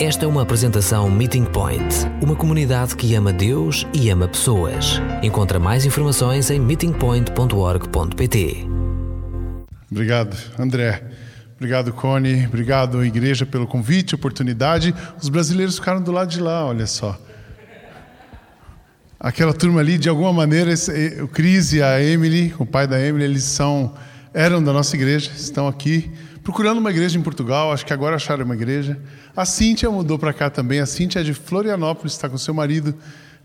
Esta é uma apresentação Meeting Point, uma comunidade que ama Deus e ama pessoas. Encontra mais informações em meetingpoint.org.pt. Obrigado, André. Obrigado, Cone. Obrigado, igreja, pelo convite, oportunidade. Os brasileiros ficaram do lado de lá, olha só. Aquela turma ali, de alguma maneira, o Cris e a Emily, o pai da Emily, eles são, eram da nossa igreja, estão aqui procurando uma igreja em Portugal, acho que agora acharam uma igreja. A Cíntia mudou para cá também. A Cíntia é de Florianópolis, está com seu marido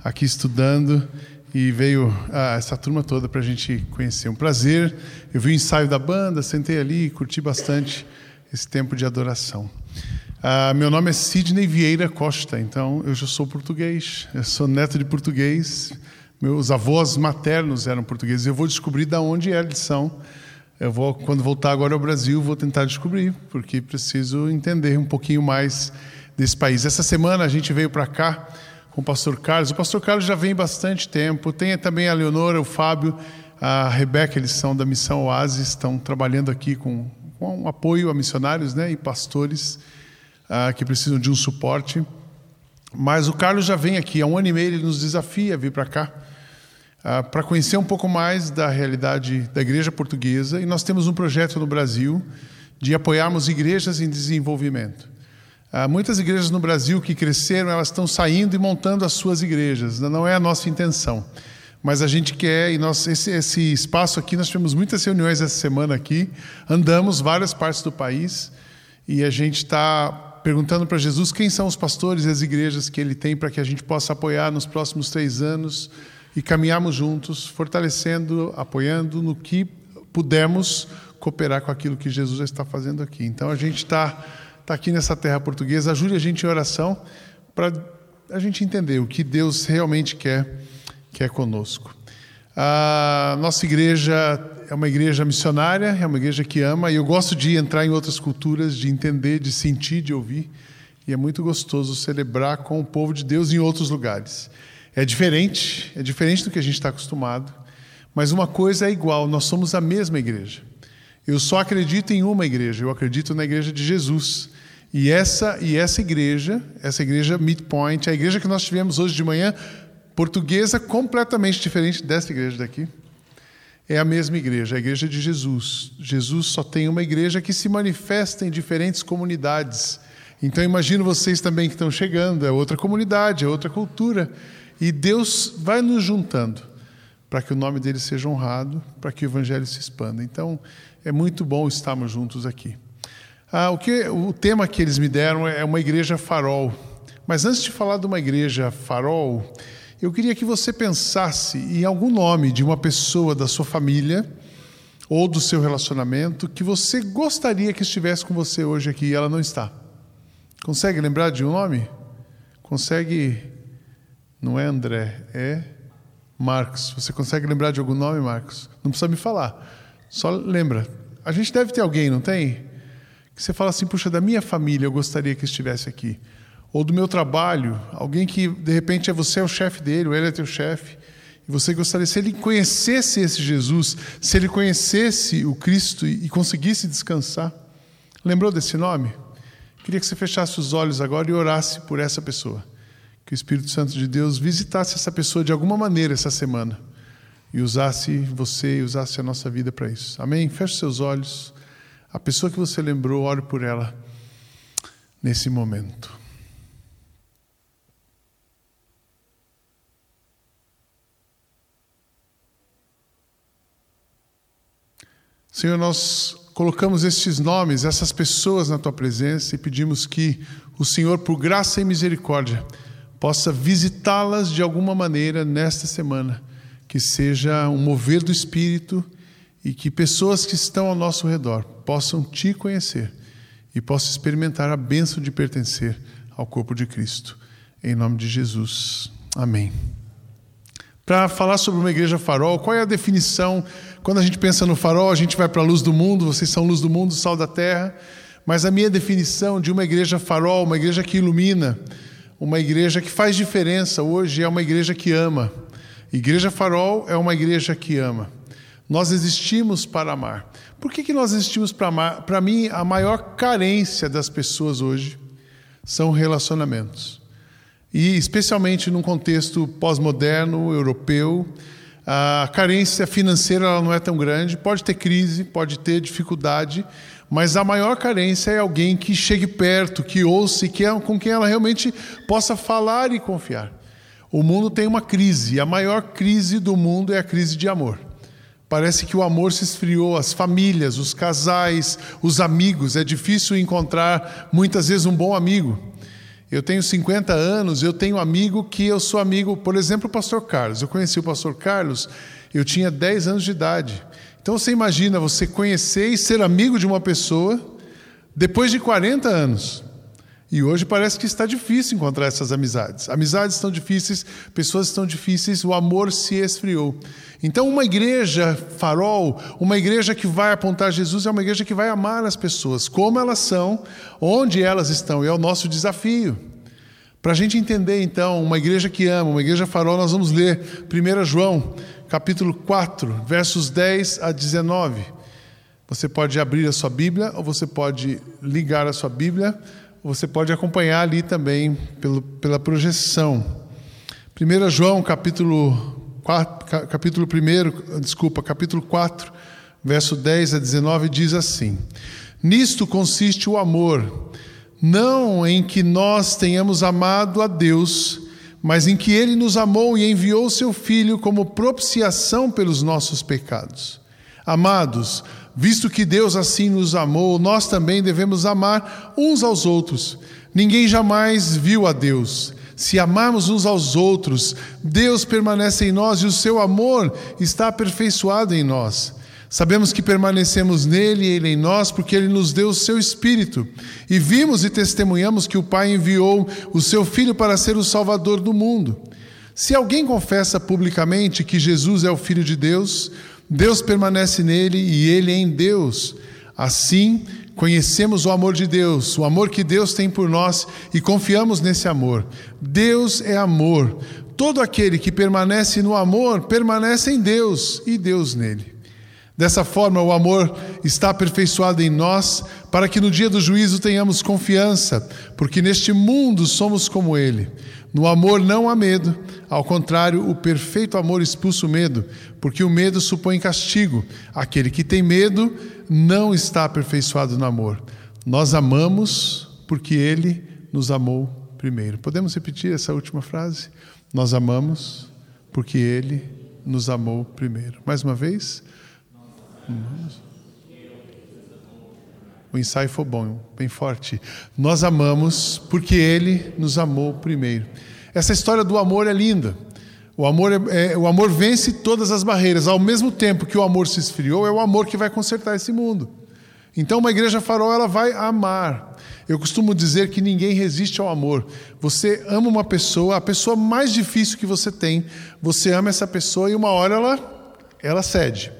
aqui estudando e veio ah, essa turma toda para a gente conhecer. Um prazer. Eu vi o ensaio da banda, sentei ali e curti bastante esse tempo de adoração. Ah, meu nome é Sidney Vieira Costa, então eu já sou português. Eu sou neto de português. Meus avós maternos eram portugueses. Eu vou descobrir de onde eles são eu vou, quando voltar agora ao Brasil, vou tentar descobrir, porque preciso entender um pouquinho mais desse país. Essa semana a gente veio para cá com o pastor Carlos. O pastor Carlos já vem bastante tempo. Tem também a Leonora, o Fábio, a Rebeca, eles são da Missão Oasis, estão trabalhando aqui com, com apoio a missionários né, e pastores uh, que precisam de um suporte. Mas o Carlos já vem aqui, há um ano e meio ele nos desafia a vir para cá. Ah, para conhecer um pouco mais da realidade da igreja portuguesa. E nós temos um projeto no Brasil de apoiarmos igrejas em desenvolvimento. Uh, muitas igrejas no Brasil que cresceram, elas estão saindo e montando as suas igrejas. Não é a nossa intenção. Mas a gente quer, e nós, esse, esse espaço aqui, nós tivemos muitas reuniões essa semana aqui, andamos várias partes do país, e a gente está perguntando para Jesus quem são os pastores e as igrejas que ele tem para que a gente possa apoiar nos próximos três anos, e caminharmos juntos, fortalecendo, apoiando no que pudermos cooperar com aquilo que Jesus está fazendo aqui. Então a gente está tá aqui nessa terra portuguesa, ajude a gente em oração para a gente entender o que Deus realmente quer, quer conosco. A nossa igreja é uma igreja missionária, é uma igreja que ama, e eu gosto de entrar em outras culturas, de entender, de sentir, de ouvir, e é muito gostoso celebrar com o povo de Deus em outros lugares. É diferente, é diferente do que a gente está acostumado, mas uma coisa é igual: nós somos a mesma igreja. Eu só acredito em uma igreja, eu acredito na igreja de Jesus. E essa e essa igreja, essa igreja Midpoint, a igreja que nós tivemos hoje de manhã, portuguesa completamente diferente dessa igreja daqui. É a mesma igreja, a igreja de Jesus. Jesus só tem uma igreja que se manifesta em diferentes comunidades. Então imagino vocês também que estão chegando, é outra comunidade, é outra cultura. E Deus vai nos juntando para que o nome dele seja honrado, para que o evangelho se expanda. Então, é muito bom estarmos juntos aqui. Ah, o, que, o tema que eles me deram é uma igreja farol. Mas antes de falar de uma igreja farol, eu queria que você pensasse em algum nome de uma pessoa da sua família ou do seu relacionamento que você gostaria que estivesse com você hoje aqui e ela não está. Consegue lembrar de um nome? Consegue não é André, é Marcos. Você consegue lembrar de algum nome, Marcos? Não precisa me falar. Só lembra. A gente deve ter alguém, não tem? Que você fala assim, puxa, da minha família eu gostaria que estivesse aqui. Ou do meu trabalho, alguém que de repente é você é o chefe dele, ou ele é teu chefe. E você gostaria, se ele conhecesse esse Jesus, se ele conhecesse o Cristo e conseguisse descansar. Lembrou desse nome? Queria que você fechasse os olhos agora e orasse por essa pessoa que o Espírito Santo de Deus visitasse essa pessoa de alguma maneira essa semana e usasse você usasse a nossa vida para isso. Amém? Feche seus olhos. A pessoa que você lembrou, ore por ela nesse momento. Senhor, nós colocamos estes nomes, essas pessoas na tua presença e pedimos que o Senhor, por graça e misericórdia, possa visitá-las de alguma maneira nesta semana, que seja um mover do Espírito e que pessoas que estão ao nosso redor possam te conhecer e possam experimentar a bênção de pertencer ao corpo de Cristo. Em nome de Jesus. Amém. Para falar sobre uma igreja farol, qual é a definição? Quando a gente pensa no farol, a gente vai para a luz do mundo, vocês são luz do mundo, sal da terra. Mas a minha definição de uma igreja farol, uma igreja que ilumina, uma igreja que faz diferença hoje é uma igreja que ama. Igreja Farol é uma igreja que ama. Nós existimos para amar. Por que, que nós existimos para amar? Para mim, a maior carência das pessoas hoje são relacionamentos. E especialmente num contexto pós-moderno, europeu, a carência financeira não é tão grande, pode ter crise, pode ter dificuldade, mas a maior carência é alguém que chegue perto, que ouça e que é com quem ela realmente possa falar e confiar. O mundo tem uma crise, e a maior crise do mundo é a crise de amor. Parece que o amor se esfriou, as famílias, os casais, os amigos. É difícil encontrar muitas vezes um bom amigo. Eu tenho 50 anos, eu tenho amigo que eu sou amigo, por exemplo, o pastor Carlos. Eu conheci o pastor Carlos, eu tinha 10 anos de idade. Então você imagina você conhecer e ser amigo de uma pessoa depois de 40 anos. E hoje parece que está difícil encontrar essas amizades. Amizades estão difíceis, pessoas estão difíceis, o amor se esfriou. Então, uma igreja farol, uma igreja que vai apontar Jesus, é uma igreja que vai amar as pessoas, como elas são, onde elas estão, e é o nosso desafio. Para a gente entender, então, uma igreja que ama, uma igreja farol, nós vamos ler 1 João, capítulo 4, versos 10 a 19. Você pode abrir a sua Bíblia ou você pode ligar a sua Bíblia você pode acompanhar ali também pelo, pela projeção. 1 João, capítulo 4, capítulo 1, desculpa, capítulo 4, verso 10 a 19, diz assim: Nisto consiste o amor, não em que nós tenhamos amado a Deus, mas em que Ele nos amou e enviou seu Filho como propiciação pelos nossos pecados. Amados, Visto que Deus assim nos amou, nós também devemos amar uns aos outros. Ninguém jamais viu a Deus. Se amarmos uns aos outros, Deus permanece em nós e o seu amor está aperfeiçoado em nós. Sabemos que permanecemos nele e ele em nós, porque ele nos deu o seu Espírito. E vimos e testemunhamos que o Pai enviou o seu Filho para ser o Salvador do mundo. Se alguém confessa publicamente que Jesus é o Filho de Deus, Deus permanece nele e ele em Deus. Assim, conhecemos o amor de Deus, o amor que Deus tem por nós e confiamos nesse amor. Deus é amor. Todo aquele que permanece no amor permanece em Deus e Deus nele. Dessa forma, o amor está aperfeiçoado em nós, para que no dia do juízo tenhamos confiança, porque neste mundo somos como Ele. No amor não há medo, ao contrário, o perfeito amor expulsa o medo, porque o medo supõe castigo. Aquele que tem medo não está aperfeiçoado no amor. Nós amamos porque Ele nos amou primeiro. Podemos repetir essa última frase? Nós amamos porque Ele nos amou primeiro. Mais uma vez. O ensaio foi bom, bem forte. Nós amamos porque Ele nos amou primeiro. Essa história do amor é linda. O amor, é, é, o amor vence todas as barreiras. Ao mesmo tempo que o amor se esfriou, é o amor que vai consertar esse mundo. Então, uma igreja farol ela vai amar. Eu costumo dizer que ninguém resiste ao amor. Você ama uma pessoa, a pessoa mais difícil que você tem, você ama essa pessoa e uma hora ela, ela cede.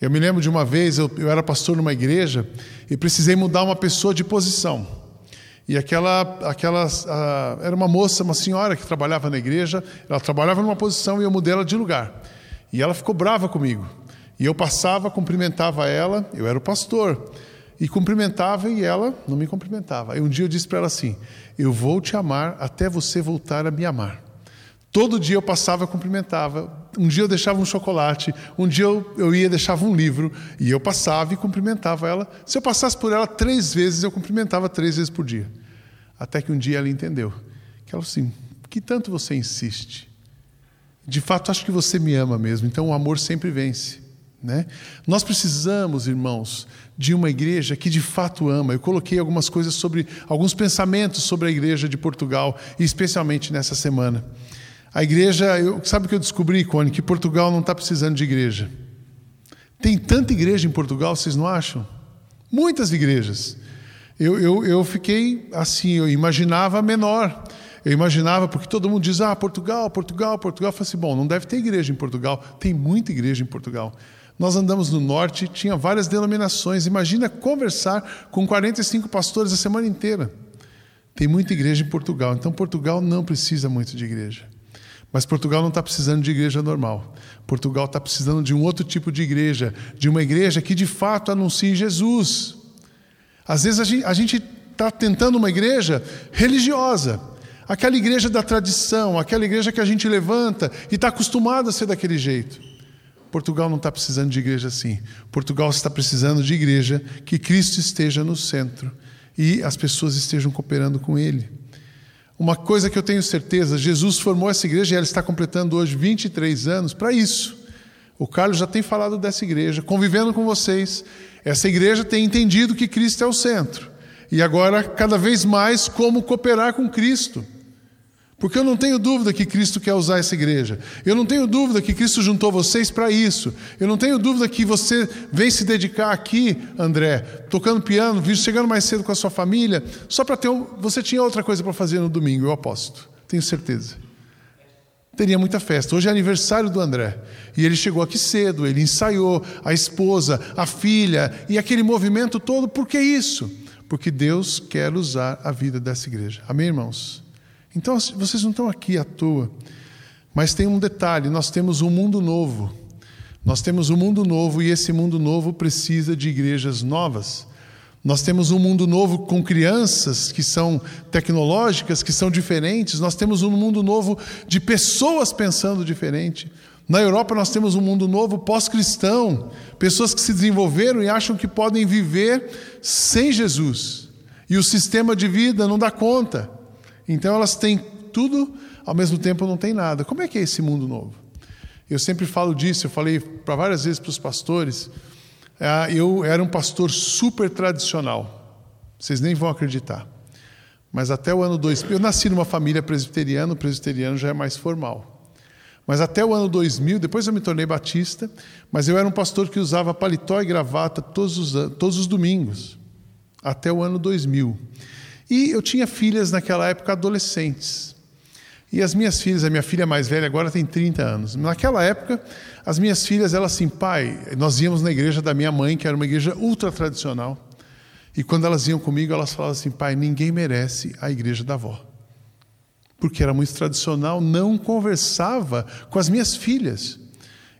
Eu me lembro de uma vez, eu, eu era pastor numa igreja e precisei mudar uma pessoa de posição. E aquela, aquela era uma moça, uma senhora que trabalhava na igreja, ela trabalhava numa posição e eu mudei ela de lugar. E ela ficou brava comigo. E eu passava, cumprimentava ela, eu era o pastor, e cumprimentava e ela não me cumprimentava. E um dia eu disse para ela assim: Eu vou te amar até você voltar a me amar. Todo dia eu passava cumprimentava. Um dia eu deixava um chocolate, um dia eu, eu ia deixava um livro, e eu passava e cumprimentava ela. Se eu passasse por ela três vezes, eu cumprimentava três vezes por dia. Até que um dia ela entendeu. Que ela assim: que tanto você insiste? De fato, acho que você me ama mesmo, então o amor sempre vence. Né? Nós precisamos, irmãos, de uma igreja que de fato ama. Eu coloquei algumas coisas sobre, alguns pensamentos sobre a igreja de Portugal, especialmente nessa semana. A igreja, eu, sabe o que eu descobri, Cone? Que Portugal não está precisando de igreja. Tem tanta igreja em Portugal, vocês não acham? Muitas igrejas. Eu, eu, eu fiquei assim, eu imaginava menor. Eu imaginava, porque todo mundo diz, ah, Portugal, Portugal, Portugal. Eu falei assim, bom, não deve ter igreja em Portugal. Tem muita igreja em Portugal. Nós andamos no norte, tinha várias denominações. Imagina conversar com 45 pastores a semana inteira. Tem muita igreja em Portugal. Então, Portugal não precisa muito de igreja. Mas Portugal não está precisando de igreja normal. Portugal está precisando de um outro tipo de igreja, de uma igreja que de fato anuncie Jesus. Às vezes a gente, está tentando uma igreja religiosa. Aquela igreja da tradição, aquela igreja que a gente levanta e está acostumado a ser daquele jeito. Portugal não está precisando de igreja assim. Portugal está precisando de igreja que Cristo esteja no centro e as pessoas estejam cooperando com Ele. Uma coisa que eu tenho certeza, Jesus formou essa igreja e ela está completando hoje 23 anos para isso. O Carlos já tem falado dessa igreja, convivendo com vocês. Essa igreja tem entendido que Cristo é o centro. E agora, cada vez mais, como cooperar com Cristo. Porque eu não tenho dúvida que Cristo quer usar essa igreja. Eu não tenho dúvida que Cristo juntou vocês para isso. Eu não tenho dúvida que você vem se dedicar aqui, André, tocando piano, chegando mais cedo com a sua família, só para ter. Um... Você tinha outra coisa para fazer no domingo, eu aposto. Tenho certeza. Teria muita festa. Hoje é aniversário do André. E ele chegou aqui cedo, ele ensaiou, a esposa, a filha, e aquele movimento todo. Por que isso? Porque Deus quer usar a vida dessa igreja. Amém, irmãos? Então vocês não estão aqui à toa. Mas tem um detalhe: nós temos um mundo novo. Nós temos um mundo novo e esse mundo novo precisa de igrejas novas. Nós temos um mundo novo com crianças que são tecnológicas, que são diferentes. Nós temos um mundo novo de pessoas pensando diferente. Na Europa, nós temos um mundo novo pós-cristão, pessoas que se desenvolveram e acham que podem viver sem Jesus. E o sistema de vida não dá conta. Então elas têm tudo, ao mesmo tempo não tem nada. Como é que é esse mundo novo? Eu sempre falo disso, eu falei para várias vezes para os pastores. É, eu era um pastor super tradicional. Vocês nem vão acreditar. Mas até o ano 2000, eu nasci numa família presbiteriana, o presbiteriano já é mais formal. Mas até o ano 2000, depois eu me tornei batista, mas eu era um pastor que usava paletó e gravata todos os, todos os domingos, até o ano 2000. E eu tinha filhas naquela época adolescentes. E as minhas filhas, a minha filha mais velha agora tem 30 anos. Naquela época, as minhas filhas, elas assim, pai, nós íamos na igreja da minha mãe, que era uma igreja ultra tradicional. E quando elas iam comigo, elas falavam assim, pai, ninguém merece a igreja da avó. Porque era muito tradicional, não conversava com as minhas filhas.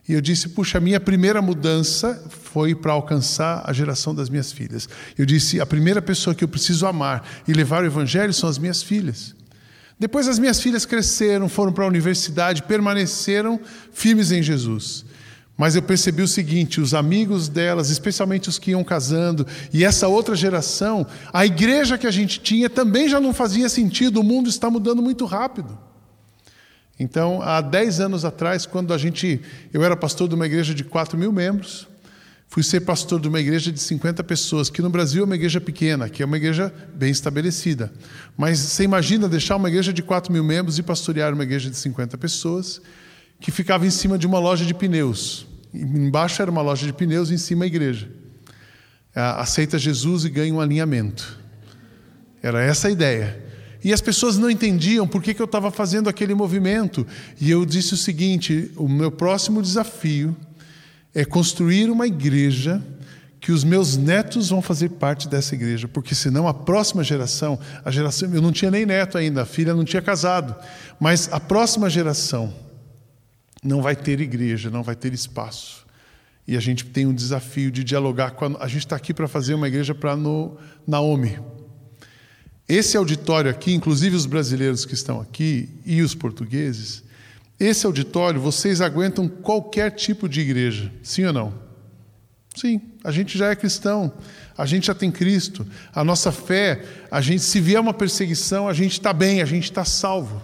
E eu disse: puxa, a minha primeira mudança foi para alcançar a geração das minhas filhas. Eu disse: a primeira pessoa que eu preciso amar e levar o evangelho são as minhas filhas. Depois as minhas filhas cresceram, foram para a universidade, permaneceram firmes em Jesus. Mas eu percebi o seguinte: os amigos delas, especialmente os que iam casando, e essa outra geração, a igreja que a gente tinha também já não fazia sentido, o mundo está mudando muito rápido. Então, há 10 anos atrás, quando a gente. Eu era pastor de uma igreja de 4 mil membros, fui ser pastor de uma igreja de 50 pessoas, que no Brasil é uma igreja pequena, que é uma igreja bem estabelecida. Mas você imagina deixar uma igreja de 4 mil membros e pastorear uma igreja de 50 pessoas, que ficava em cima de uma loja de pneus. Embaixo era uma loja de pneus, em cima a igreja. Aceita Jesus e ganha um alinhamento. Era essa a ideia. E as pessoas não entendiam por que, que eu estava fazendo aquele movimento. E eu disse o seguinte: o meu próximo desafio é construir uma igreja que os meus netos vão fazer parte dessa igreja, porque senão a próxima geração, a geração, eu não tinha nem neto ainda, a filha não tinha casado, mas a próxima geração não vai ter igreja, não vai ter espaço. E a gente tem um desafio de dialogar com a, a gente está aqui para fazer uma igreja para Naomi. Esse auditório aqui, inclusive os brasileiros que estão aqui e os portugueses, esse auditório, vocês aguentam qualquer tipo de igreja, sim ou não? Sim, a gente já é cristão, a gente já tem Cristo, a nossa fé, a gente se vier uma perseguição, a gente está bem, a gente está salvo.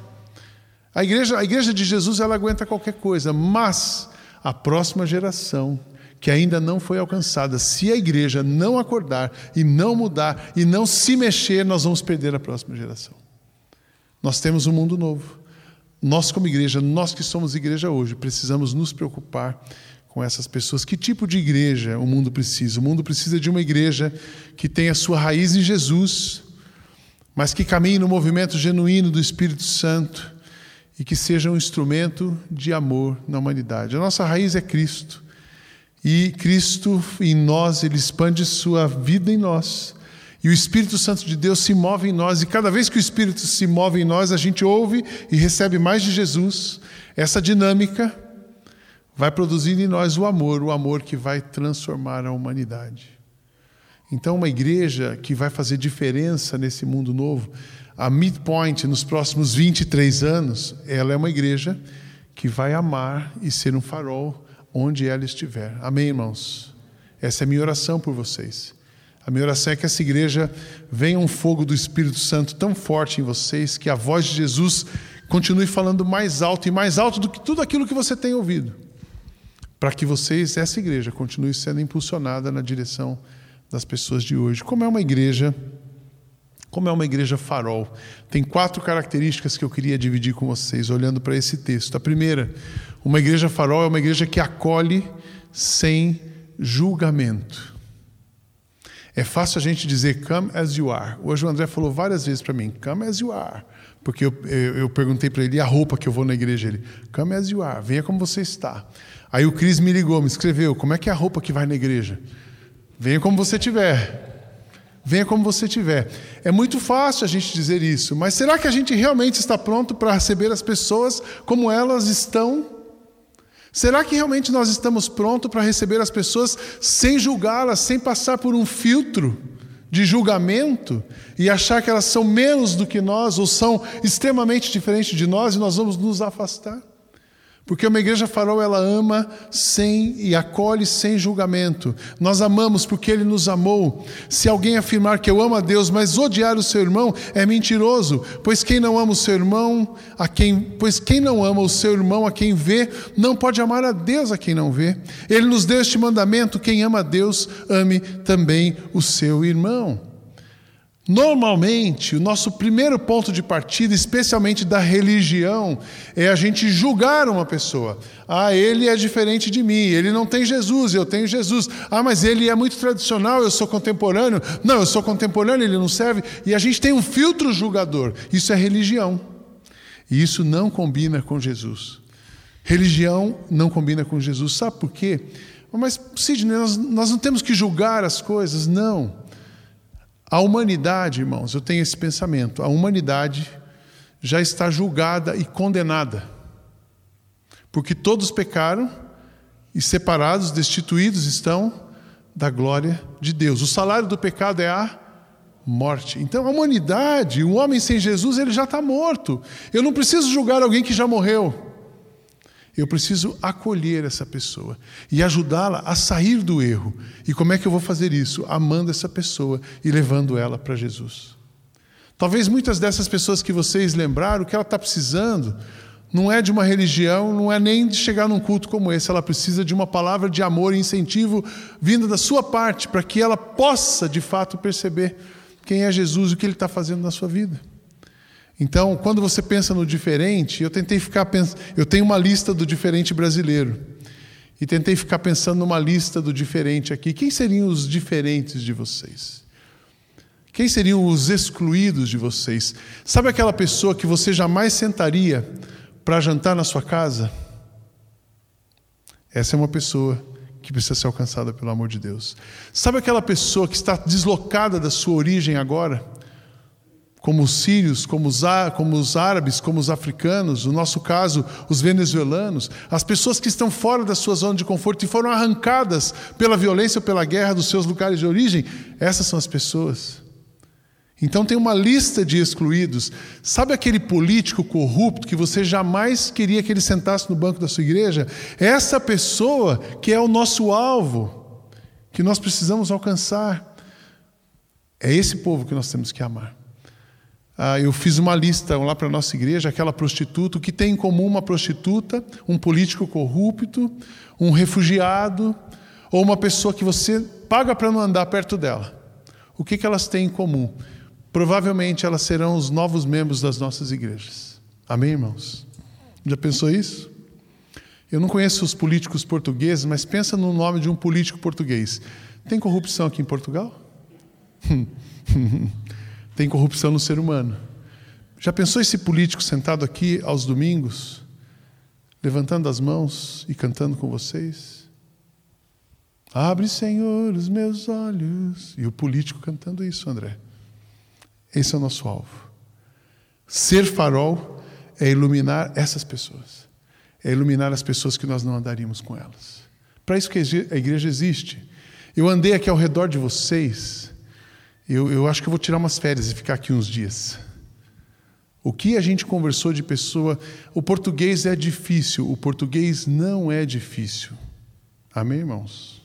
A igreja, a igreja de Jesus ela aguenta qualquer coisa, mas a próxima geração que ainda não foi alcançada. Se a igreja não acordar e não mudar e não se mexer, nós vamos perder a próxima geração. Nós temos um mundo novo. Nós, como igreja, nós que somos igreja hoje, precisamos nos preocupar com essas pessoas. Que tipo de igreja o mundo precisa? O mundo precisa de uma igreja que tenha sua raiz em Jesus, mas que caminhe no movimento genuíno do Espírito Santo e que seja um instrumento de amor na humanidade. A nossa raiz é Cristo. E Cristo em nós, ele expande sua vida em nós. E o Espírito Santo de Deus se move em nós, e cada vez que o Espírito se move em nós, a gente ouve e recebe mais de Jesus. Essa dinâmica vai produzindo em nós o amor, o amor que vai transformar a humanidade. Então, uma igreja que vai fazer diferença nesse mundo novo, a Midpoint, nos próximos 23 anos, ela é uma igreja que vai amar e ser um farol onde ela estiver. Amém, irmãos? Essa é a minha oração por vocês. A minha oração é que essa igreja venha um fogo do Espírito Santo tão forte em vocês que a voz de Jesus continue falando mais alto e mais alto do que tudo aquilo que você tem ouvido. Para que vocês, essa igreja, continue sendo impulsionada na direção das pessoas de hoje. Como é uma igreja, como é uma igreja farol? Tem quatro características que eu queria dividir com vocês, olhando para esse texto. A primeira, uma igreja farol é uma igreja que acolhe sem julgamento. É fácil a gente dizer come as you are. Hoje o André falou várias vezes para mim, come as you are. Porque eu, eu, eu perguntei para ele, a roupa que eu vou na igreja? Ele, come as you are, venha como você está. Aí o Cris me ligou, me escreveu, como é que é a roupa que vai na igreja? Venha como você tiver. Venha como você tiver. É muito fácil a gente dizer isso, mas será que a gente realmente está pronto para receber as pessoas como elas estão? Será que realmente nós estamos prontos para receber as pessoas sem julgá-las, sem passar por um filtro? de julgamento e achar que elas são menos do que nós ou são extremamente diferentes de nós e nós vamos nos afastar. Porque uma igreja farol ela ama sem e acolhe sem julgamento. Nós amamos porque ele nos amou. Se alguém afirmar que eu amo a Deus, mas odiar o seu irmão, é mentiroso, pois quem não ama o seu irmão, a quem, pois quem não ama o seu irmão a quem vê, não pode amar a Deus a quem não vê. Ele nos deu este mandamento: quem ama a Deus, ame também o seu irmão. Normalmente, o nosso primeiro ponto de partida, especialmente da religião, é a gente julgar uma pessoa. Ah, ele é diferente de mim, ele não tem Jesus, eu tenho Jesus. Ah, mas ele é muito tradicional, eu sou contemporâneo. Não, eu sou contemporâneo, ele não serve. E a gente tem um filtro julgador. Isso é religião. E isso não combina com Jesus. Religião não combina com Jesus. Sabe por quê? Mas, Sidney, nós, nós não temos que julgar as coisas. Não. A humanidade, irmãos, eu tenho esse pensamento, a humanidade já está julgada e condenada. Porque todos pecaram e separados, destituídos estão da glória de Deus. O salário do pecado é a morte. Então a humanidade, o homem sem Jesus, ele já está morto. Eu não preciso julgar alguém que já morreu. Eu preciso acolher essa pessoa e ajudá-la a sair do erro. E como é que eu vou fazer isso? Amando essa pessoa e levando ela para Jesus. Talvez muitas dessas pessoas que vocês lembraram, o que ela está precisando não é de uma religião, não é nem de chegar num culto como esse. Ela precisa de uma palavra de amor e incentivo vinda da sua parte, para que ela possa, de fato, perceber quem é Jesus e o que ele está fazendo na sua vida. Então, quando você pensa no diferente, eu tentei ficar pensando, eu tenho uma lista do diferente brasileiro. E tentei ficar pensando numa lista do diferente aqui. Quem seriam os diferentes de vocês? Quem seriam os excluídos de vocês? Sabe aquela pessoa que você jamais sentaria para jantar na sua casa? Essa é uma pessoa que precisa ser alcançada pelo amor de Deus. Sabe aquela pessoa que está deslocada da sua origem agora? Como os sírios, como os, como os árabes, como os africanos, no nosso caso, os venezuelanos, as pessoas que estão fora da sua zona de conforto e foram arrancadas pela violência ou pela guerra dos seus lugares de origem, essas são as pessoas. Então tem uma lista de excluídos. Sabe aquele político corrupto que você jamais queria que ele sentasse no banco da sua igreja? Essa pessoa que é o nosso alvo, que nós precisamos alcançar. É esse povo que nós temos que amar. Ah, eu fiz uma lista lá para a nossa igreja, aquela prostituta, o que tem em comum uma prostituta, um político corrupto, um refugiado, ou uma pessoa que você paga para não andar perto dela. O que, que elas têm em comum? Provavelmente elas serão os novos membros das nossas igrejas. Amém, irmãos? Já pensou isso? Eu não conheço os políticos portugueses, mas pensa no nome de um político português. Tem corrupção aqui em Portugal? tem corrupção no ser humano. Já pensou esse político sentado aqui aos domingos, levantando as mãos e cantando com vocês? Abre, Senhor, os meus olhos. E o político cantando isso, André. Esse é o nosso alvo. Ser farol é iluminar essas pessoas. É iluminar as pessoas que nós não andaríamos com elas. Para isso que a igreja existe. Eu andei aqui ao redor de vocês, eu, eu acho que eu vou tirar umas férias e ficar aqui uns dias. O que a gente conversou de pessoa. O português é difícil, o português não é difícil. Amém, irmãos?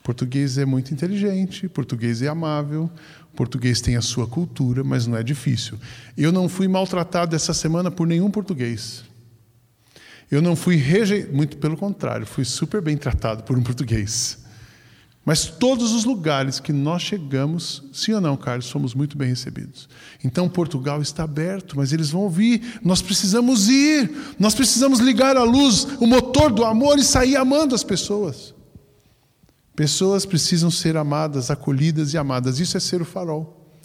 O português é muito inteligente, o português é amável, o português tem a sua cultura, mas não é difícil. Eu não fui maltratado essa semana por nenhum português. Eu não fui rejeitado, muito pelo contrário, fui super bem tratado por um português. Mas todos os lugares que nós chegamos, sim ou não, Carlos, somos muito bem recebidos. Então Portugal está aberto, mas eles vão ouvir. Nós precisamos ir, nós precisamos ligar a luz, o motor do amor e sair amando as pessoas. Pessoas precisam ser amadas, acolhidas e amadas. Isso é ser o farol.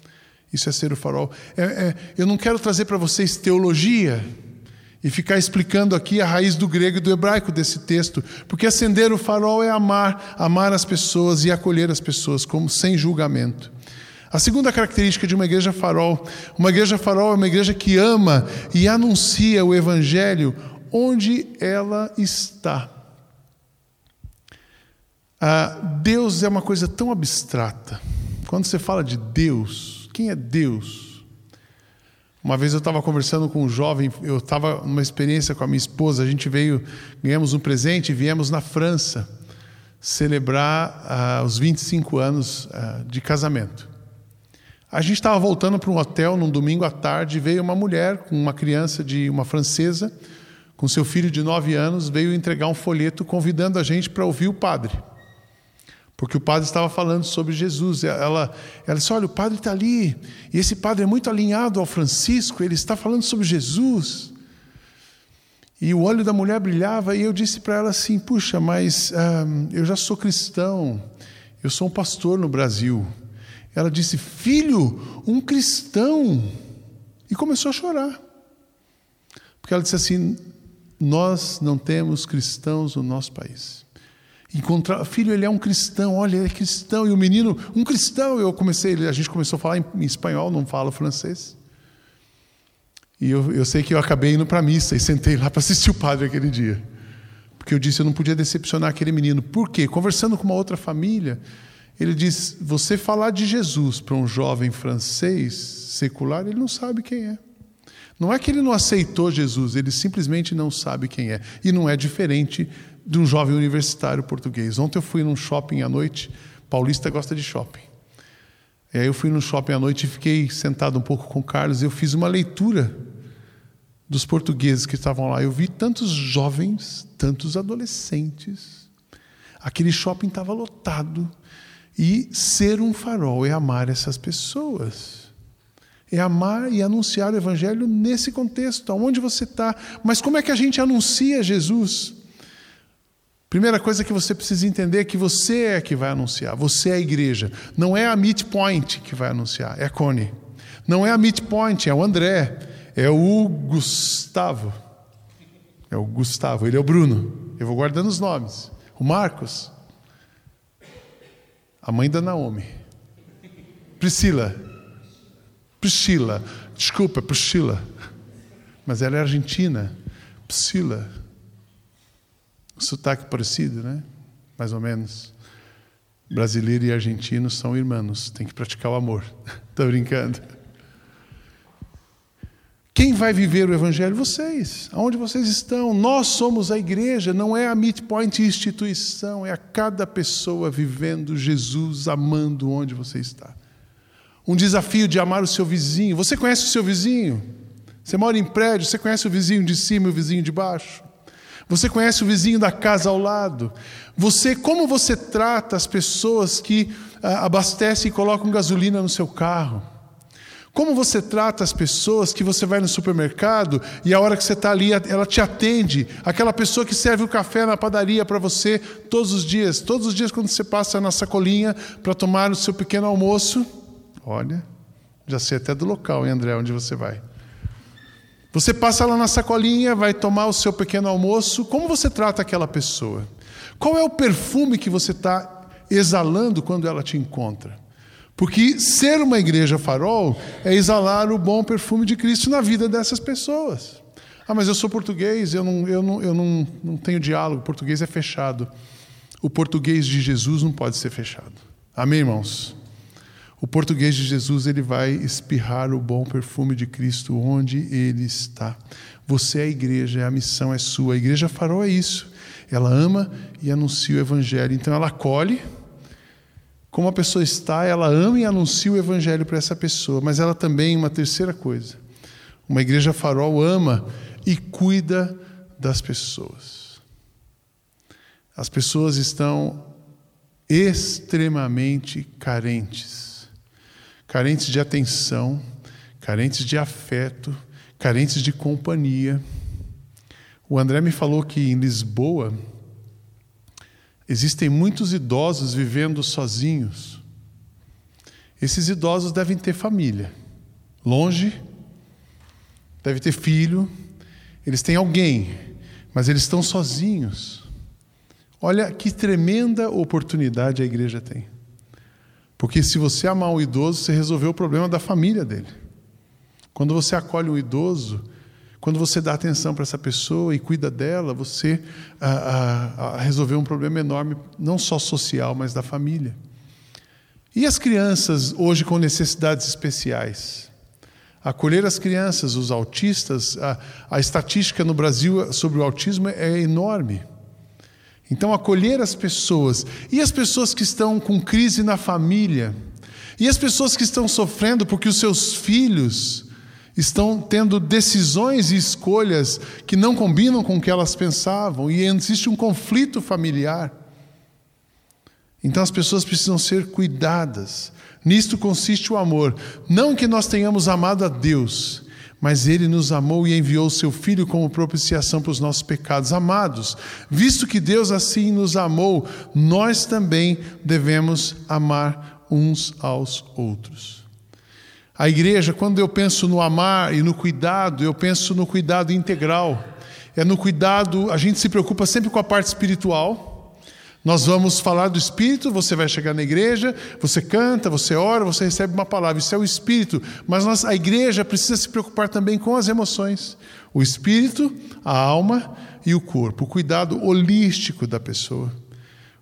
Isso é ser o farol. É, é, eu não quero trazer para vocês teologia e ficar explicando aqui a raiz do grego e do hebraico desse texto, porque acender o farol é amar, amar as pessoas e acolher as pessoas como sem julgamento. A segunda característica de uma igreja farol, uma igreja farol é uma igreja que ama e anuncia o evangelho onde ela está. Ah, Deus é uma coisa tão abstrata. Quando você fala de Deus, quem é Deus? Uma vez eu estava conversando com um jovem, eu estava numa experiência com a minha esposa, a gente veio, ganhamos um presente e viemos na França celebrar uh, os 25 anos uh, de casamento. A gente estava voltando para um hotel num domingo à tarde, veio uma mulher com uma criança de uma francesa, com seu filho de 9 anos, veio entregar um folheto convidando a gente para ouvir o padre porque o padre estava falando sobre Jesus. Ela, ela disse: Olha, o padre está ali, e esse padre é muito alinhado ao Francisco, ele está falando sobre Jesus. E o olho da mulher brilhava, e eu disse para ela assim: Puxa, mas ah, eu já sou cristão, eu sou um pastor no Brasil. Ela disse: Filho, um cristão. E começou a chorar. Porque ela disse assim: Nós não temos cristãos no nosso país. Encontrar, filho, ele é um cristão, olha, ele é cristão. E o menino, um cristão. Eu comecei, a gente começou a falar em, espanhol, não falo francês. E eu, eu sei que eu acabei indo para a missa e sentei lá para assistir o padre aquele dia. Porque eu disse, eu não podia decepcionar aquele menino. Por quê? Conversando com uma outra família, ele diz: você falar de Jesus para um jovem francês secular, ele não sabe quem é. Não é que ele não aceitou Jesus, ele simplesmente não sabe quem é. E não é diferente de um jovem universitário português. Ontem eu fui num shopping à noite, paulista gosta de shopping. E aí eu fui no shopping à noite e fiquei sentado um pouco com o Carlos e eu fiz uma leitura dos portugueses que estavam lá. Eu vi tantos jovens, tantos adolescentes. Aquele shopping estava lotado. E ser um farol é amar essas pessoas. É amar e anunciar o Evangelho nesse contexto, aonde você está. Mas como é que a gente anuncia Jesus? Primeira coisa que você precisa entender é que você é que vai anunciar, você é a igreja. Não é a Meet Point que vai anunciar, é a Cone. Não é a Meet Point, é o André, é o Gustavo. É o Gustavo, ele é o Bruno. Eu vou guardando os nomes. O Marcos, a mãe da Naomi. Priscila. Priscila. Desculpa, Priscila. Mas ela é argentina. Priscila sotaque parecido, né? Mais ou menos. Brasileiro e argentino são irmãos, tem que praticar o amor. Estou brincando. Quem vai viver o Evangelho? Vocês. Aonde vocês estão? Nós somos a igreja, não é a Midpoint instituição, é a cada pessoa vivendo Jesus, amando onde você está. Um desafio de amar o seu vizinho. Você conhece o seu vizinho? Você mora em prédio, você conhece o vizinho de cima e o vizinho de baixo? Você conhece o vizinho da casa ao lado? Você, como você trata as pessoas que ah, abastecem e colocam gasolina no seu carro? Como você trata as pessoas que você vai no supermercado e a hora que você está ali, ela te atende? Aquela pessoa que serve o café na padaria para você todos os dias, todos os dias quando você passa na sacolinha para tomar o seu pequeno almoço. Olha, já sei até do local, hein, André, onde você vai. Você passa lá na sacolinha, vai tomar o seu pequeno almoço. Como você trata aquela pessoa? Qual é o perfume que você está exalando quando ela te encontra? Porque ser uma igreja farol é exalar o bom perfume de Cristo na vida dessas pessoas. Ah, mas eu sou português, eu não, eu não, eu não, não tenho diálogo, português é fechado. o português de Jesus não pode ser fechado. Amém, irmãos? O português de Jesus ele vai espirrar o bom perfume de Cristo onde ele está. Você é a igreja, a missão é sua. A igreja farol é isso. Ela ama e anuncia o evangelho. Então ela acolhe como a pessoa está, ela ama e anuncia o evangelho para essa pessoa, mas ela também, uma terceira coisa, uma igreja farol ama e cuida das pessoas. As pessoas estão extremamente carentes, carentes de atenção, carentes de afeto, carentes de companhia. O André me falou que em Lisboa Existem muitos idosos vivendo sozinhos. Esses idosos devem ter família, longe, deve ter filho, eles têm alguém, mas eles estão sozinhos. Olha que tremenda oportunidade a igreja tem. Porque se você amar um idoso, você resolveu o problema da família dele. Quando você acolhe um idoso, quando você dá atenção para essa pessoa e cuida dela, você ah, ah, ah, resolveu um problema enorme, não só social, mas da família. E as crianças hoje com necessidades especiais? Acolher as crianças, os autistas, a, a estatística no Brasil sobre o autismo é enorme. Então, acolher as pessoas. E as pessoas que estão com crise na família? E as pessoas que estão sofrendo porque os seus filhos estão tendo decisões e escolhas que não combinam com o que elas pensavam e existe um conflito familiar. Então as pessoas precisam ser cuidadas. Nisto consiste o amor. Não que nós tenhamos amado a Deus, mas Ele nos amou e enviou Seu Filho como propiciação para os nossos pecados. Amados, visto que Deus assim nos amou, nós também devemos amar uns aos outros. A igreja, quando eu penso no amar e no cuidado, eu penso no cuidado integral. É no cuidado, a gente se preocupa sempre com a parte espiritual. Nós vamos falar do espírito, você vai chegar na igreja, você canta, você ora, você recebe uma palavra, isso é o espírito. Mas nós, a igreja precisa se preocupar também com as emoções: o espírito, a alma e o corpo, o cuidado holístico da pessoa.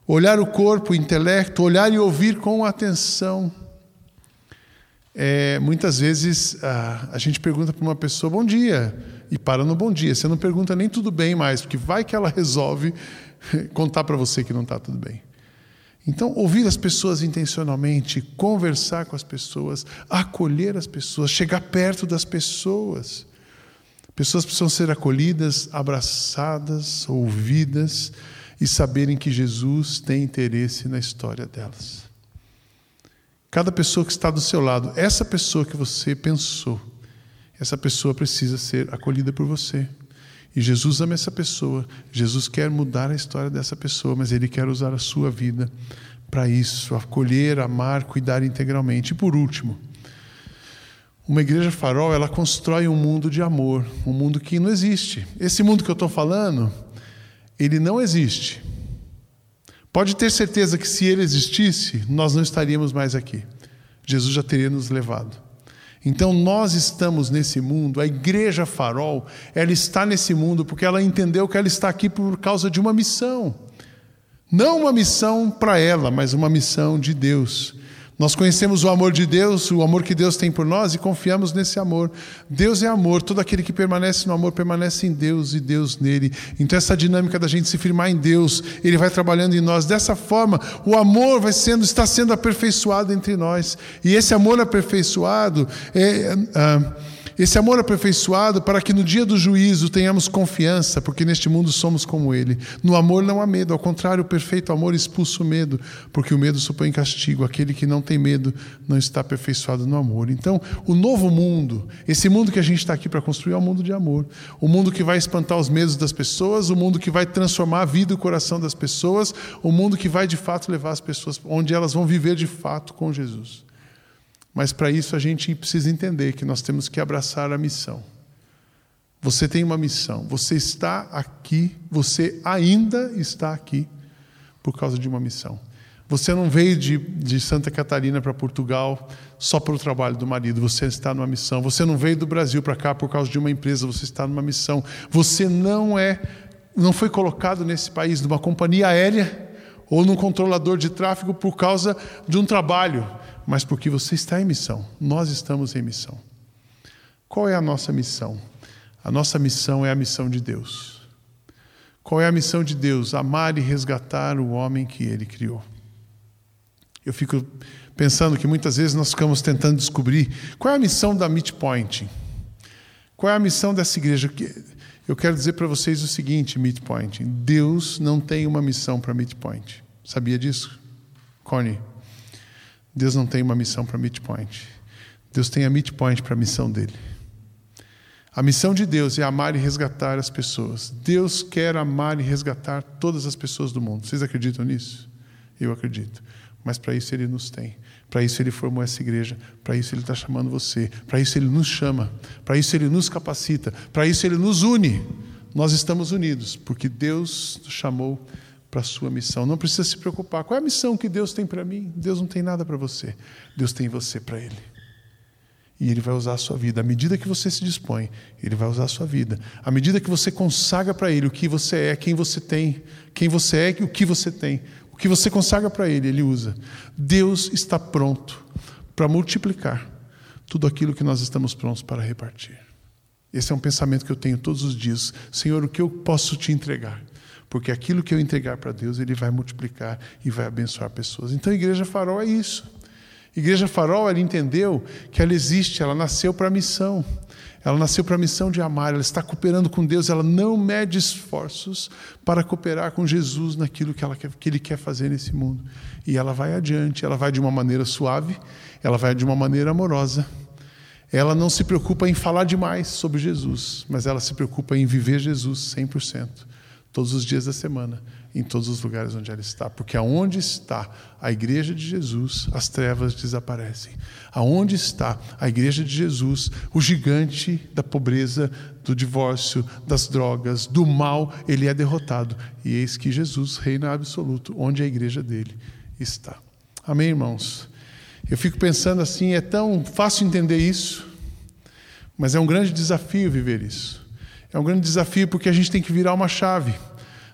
Olhar o corpo, o intelecto, olhar e ouvir com atenção. É, muitas vezes a, a gente pergunta para uma pessoa bom dia e para no bom dia. Você não pergunta nem tudo bem mais, porque vai que ela resolve contar para você que não está tudo bem. Então, ouvir as pessoas intencionalmente, conversar com as pessoas, acolher as pessoas, chegar perto das pessoas. Pessoas precisam ser acolhidas, abraçadas, ouvidas e saberem que Jesus tem interesse na história delas. Cada pessoa que está do seu lado, essa pessoa que você pensou, essa pessoa precisa ser acolhida por você. E Jesus ama essa pessoa. Jesus quer mudar a história dessa pessoa, mas Ele quer usar a sua vida para isso, acolher, amar, cuidar integralmente. E por último, uma igreja farol, ela constrói um mundo de amor, um mundo que não existe. Esse mundo que eu estou falando, ele não existe. Pode ter certeza que se ele existisse, nós não estaríamos mais aqui. Jesus já teria nos levado. Então nós estamos nesse mundo, a igreja farol, ela está nesse mundo porque ela entendeu que ela está aqui por causa de uma missão. Não uma missão para ela, mas uma missão de Deus. Nós conhecemos o amor de Deus, o amor que Deus tem por nós e confiamos nesse amor. Deus é amor, todo aquele que permanece no amor permanece em Deus e Deus nele. Então, essa dinâmica da gente se firmar em Deus, Ele vai trabalhando em nós. Dessa forma, o amor vai sendo, está sendo aperfeiçoado entre nós. E esse amor aperfeiçoado é. Ah, esse amor aperfeiçoado para que no dia do juízo tenhamos confiança, porque neste mundo somos como Ele. No amor não há medo, ao contrário, o perfeito amor expulsa o medo, porque o medo supõe castigo. Aquele que não tem medo não está aperfeiçoado no amor. Então, o novo mundo, esse mundo que a gente está aqui para construir, é um mundo de amor. O mundo que vai espantar os medos das pessoas, o mundo que vai transformar a vida e o coração das pessoas, o mundo que vai de fato levar as pessoas onde elas vão viver de fato com Jesus. Mas para isso a gente precisa entender que nós temos que abraçar a missão. Você tem uma missão, você está aqui, você ainda está aqui por causa de uma missão. Você não veio de, de Santa Catarina para Portugal só para o trabalho do marido, você está numa missão. Você não veio do Brasil para cá por causa de uma empresa, você está numa missão. Você não é, não foi colocado nesse país numa companhia aérea ou num controlador de tráfego por causa de um trabalho, mas porque você está em missão. Nós estamos em missão. Qual é a nossa missão? A nossa missão é a missão de Deus. Qual é a missão de Deus? Amar e resgatar o homem que ele criou. Eu fico pensando que muitas vezes nós ficamos tentando descobrir qual é a missão da Midpoint. Qual é a missão dessa igreja? Eu quero dizer para vocês o seguinte, Midpoint: Deus não tem uma missão para Midpoint. Sabia disso? Connie, Deus não tem uma missão para Midpoint. Deus tem a Midpoint para a missão dele. A missão de Deus é amar e resgatar as pessoas. Deus quer amar e resgatar todas as pessoas do mundo. Vocês acreditam nisso? Eu acredito. Mas para isso Ele nos tem. Para isso Ele formou essa igreja. Para isso Ele está chamando você. Para isso Ele nos chama. Para isso Ele nos capacita. Para isso Ele nos une. Nós estamos unidos porque Deus nos chamou para a sua missão. Não precisa se preocupar. Qual é a missão que Deus tem para mim? Deus não tem nada para você. Deus tem você para Ele e Ele vai usar a sua vida. À medida que você se dispõe, Ele vai usar a sua vida. À medida que você consagra para Ele o que você é, quem você tem, quem você é e o que você tem, o que você consagra para Ele, Ele usa. Deus está pronto para multiplicar tudo aquilo que nós estamos prontos para repartir. Esse é um pensamento que eu tenho todos os dias. Senhor, o que eu posso te entregar? Porque aquilo que eu entregar para Deus, Ele vai multiplicar e vai abençoar pessoas. Então, a Igreja Farol é isso. Igreja Farol, ela entendeu que ela existe, ela nasceu para a missão. Ela nasceu para a missão de amar, ela está cooperando com Deus, ela não mede esforços para cooperar com Jesus naquilo que, ela quer, que Ele quer fazer nesse mundo. E ela vai adiante, ela vai de uma maneira suave, ela vai de uma maneira amorosa. Ela não se preocupa em falar demais sobre Jesus, mas ela se preocupa em viver Jesus 100%, todos os dias da semana, em todos os lugares onde ela está, porque aonde está a igreja de Jesus, as trevas desaparecem. Aonde está a igreja de Jesus, o gigante da pobreza, do divórcio, das drogas, do mal, ele é derrotado. E eis que Jesus reina absoluto, onde a igreja dele está. Amém, irmãos? Eu fico pensando assim, é tão fácil entender isso, mas é um grande desafio viver isso. É um grande desafio porque a gente tem que virar uma chave.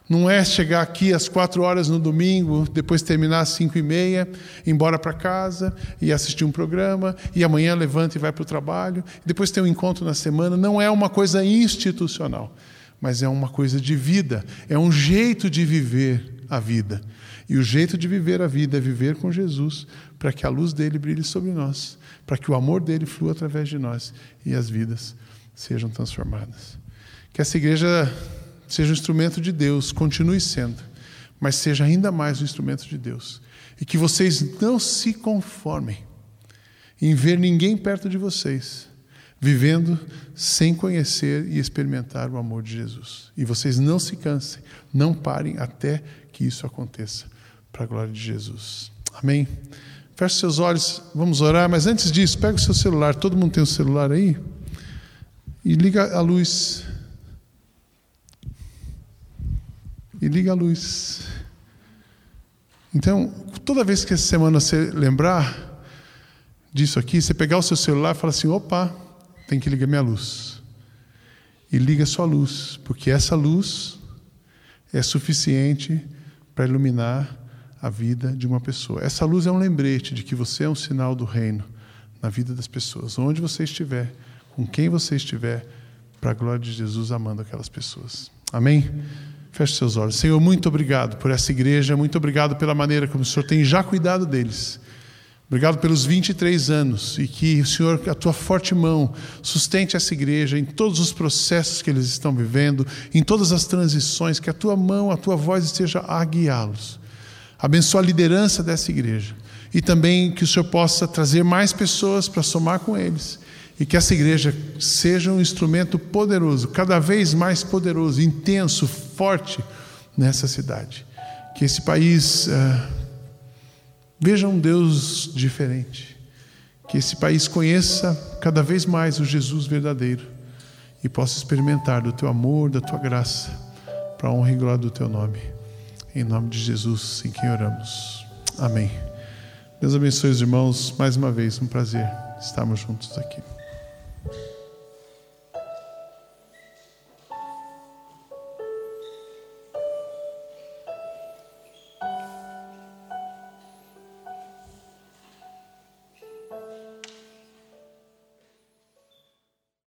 Não é chegar aqui às quatro horas no domingo, depois terminar às cinco e meia, ir embora para casa e assistir um programa, e amanhã levanta e vai para o trabalho, depois tem um encontro na semana. Não é uma coisa institucional, mas é uma coisa de vida, é um jeito de viver a vida. E o jeito de viver a vida é viver com Jesus, para que a luz dele brilhe sobre nós, para que o amor dele flua através de nós e as vidas sejam transformadas. Que essa igreja seja um instrumento de Deus, continue sendo, mas seja ainda mais um instrumento de Deus. E que vocês não se conformem em ver ninguém perto de vocês vivendo sem conhecer e experimentar o amor de Jesus. E vocês não se cansem, não parem até que isso aconteça, para a glória de Jesus. Amém? Feche seus olhos, vamos orar, mas antes disso, pega o seu celular, todo mundo tem o um celular aí? E liga a luz. E liga a luz. Então, toda vez que essa semana você lembrar disso aqui, você pegar o seu celular e falar assim: opa, tem que ligar minha luz. E liga a sua luz, porque essa luz é suficiente para iluminar a vida de uma pessoa. Essa luz é um lembrete de que você é um sinal do reino na vida das pessoas, onde você estiver, com quem você estiver, para a glória de Jesus amando aquelas pessoas. Amém? Feche seus olhos. Senhor, muito obrigado por essa igreja, muito obrigado pela maneira como o Senhor tem já cuidado deles. Obrigado pelos 23 anos e que, Senhor, a tua forte mão sustente essa igreja em todos os processos que eles estão vivendo, em todas as transições, que a tua mão, a tua voz esteja a guiá-los. Abençoa a liderança dessa igreja e também que o Senhor possa trazer mais pessoas para somar com eles e que essa igreja seja um instrumento poderoso, cada vez mais poderoso, intenso, forte nessa cidade. Que esse país uh, veja um Deus diferente. Que esse país conheça cada vez mais o Jesus verdadeiro e possa experimentar do teu amor, da tua graça, para a honra e glória do teu nome. Em nome de Jesus, em quem oramos. Amém. Deus abençoe os irmãos. Mais uma vez, um prazer estarmos juntos aqui. Thank you.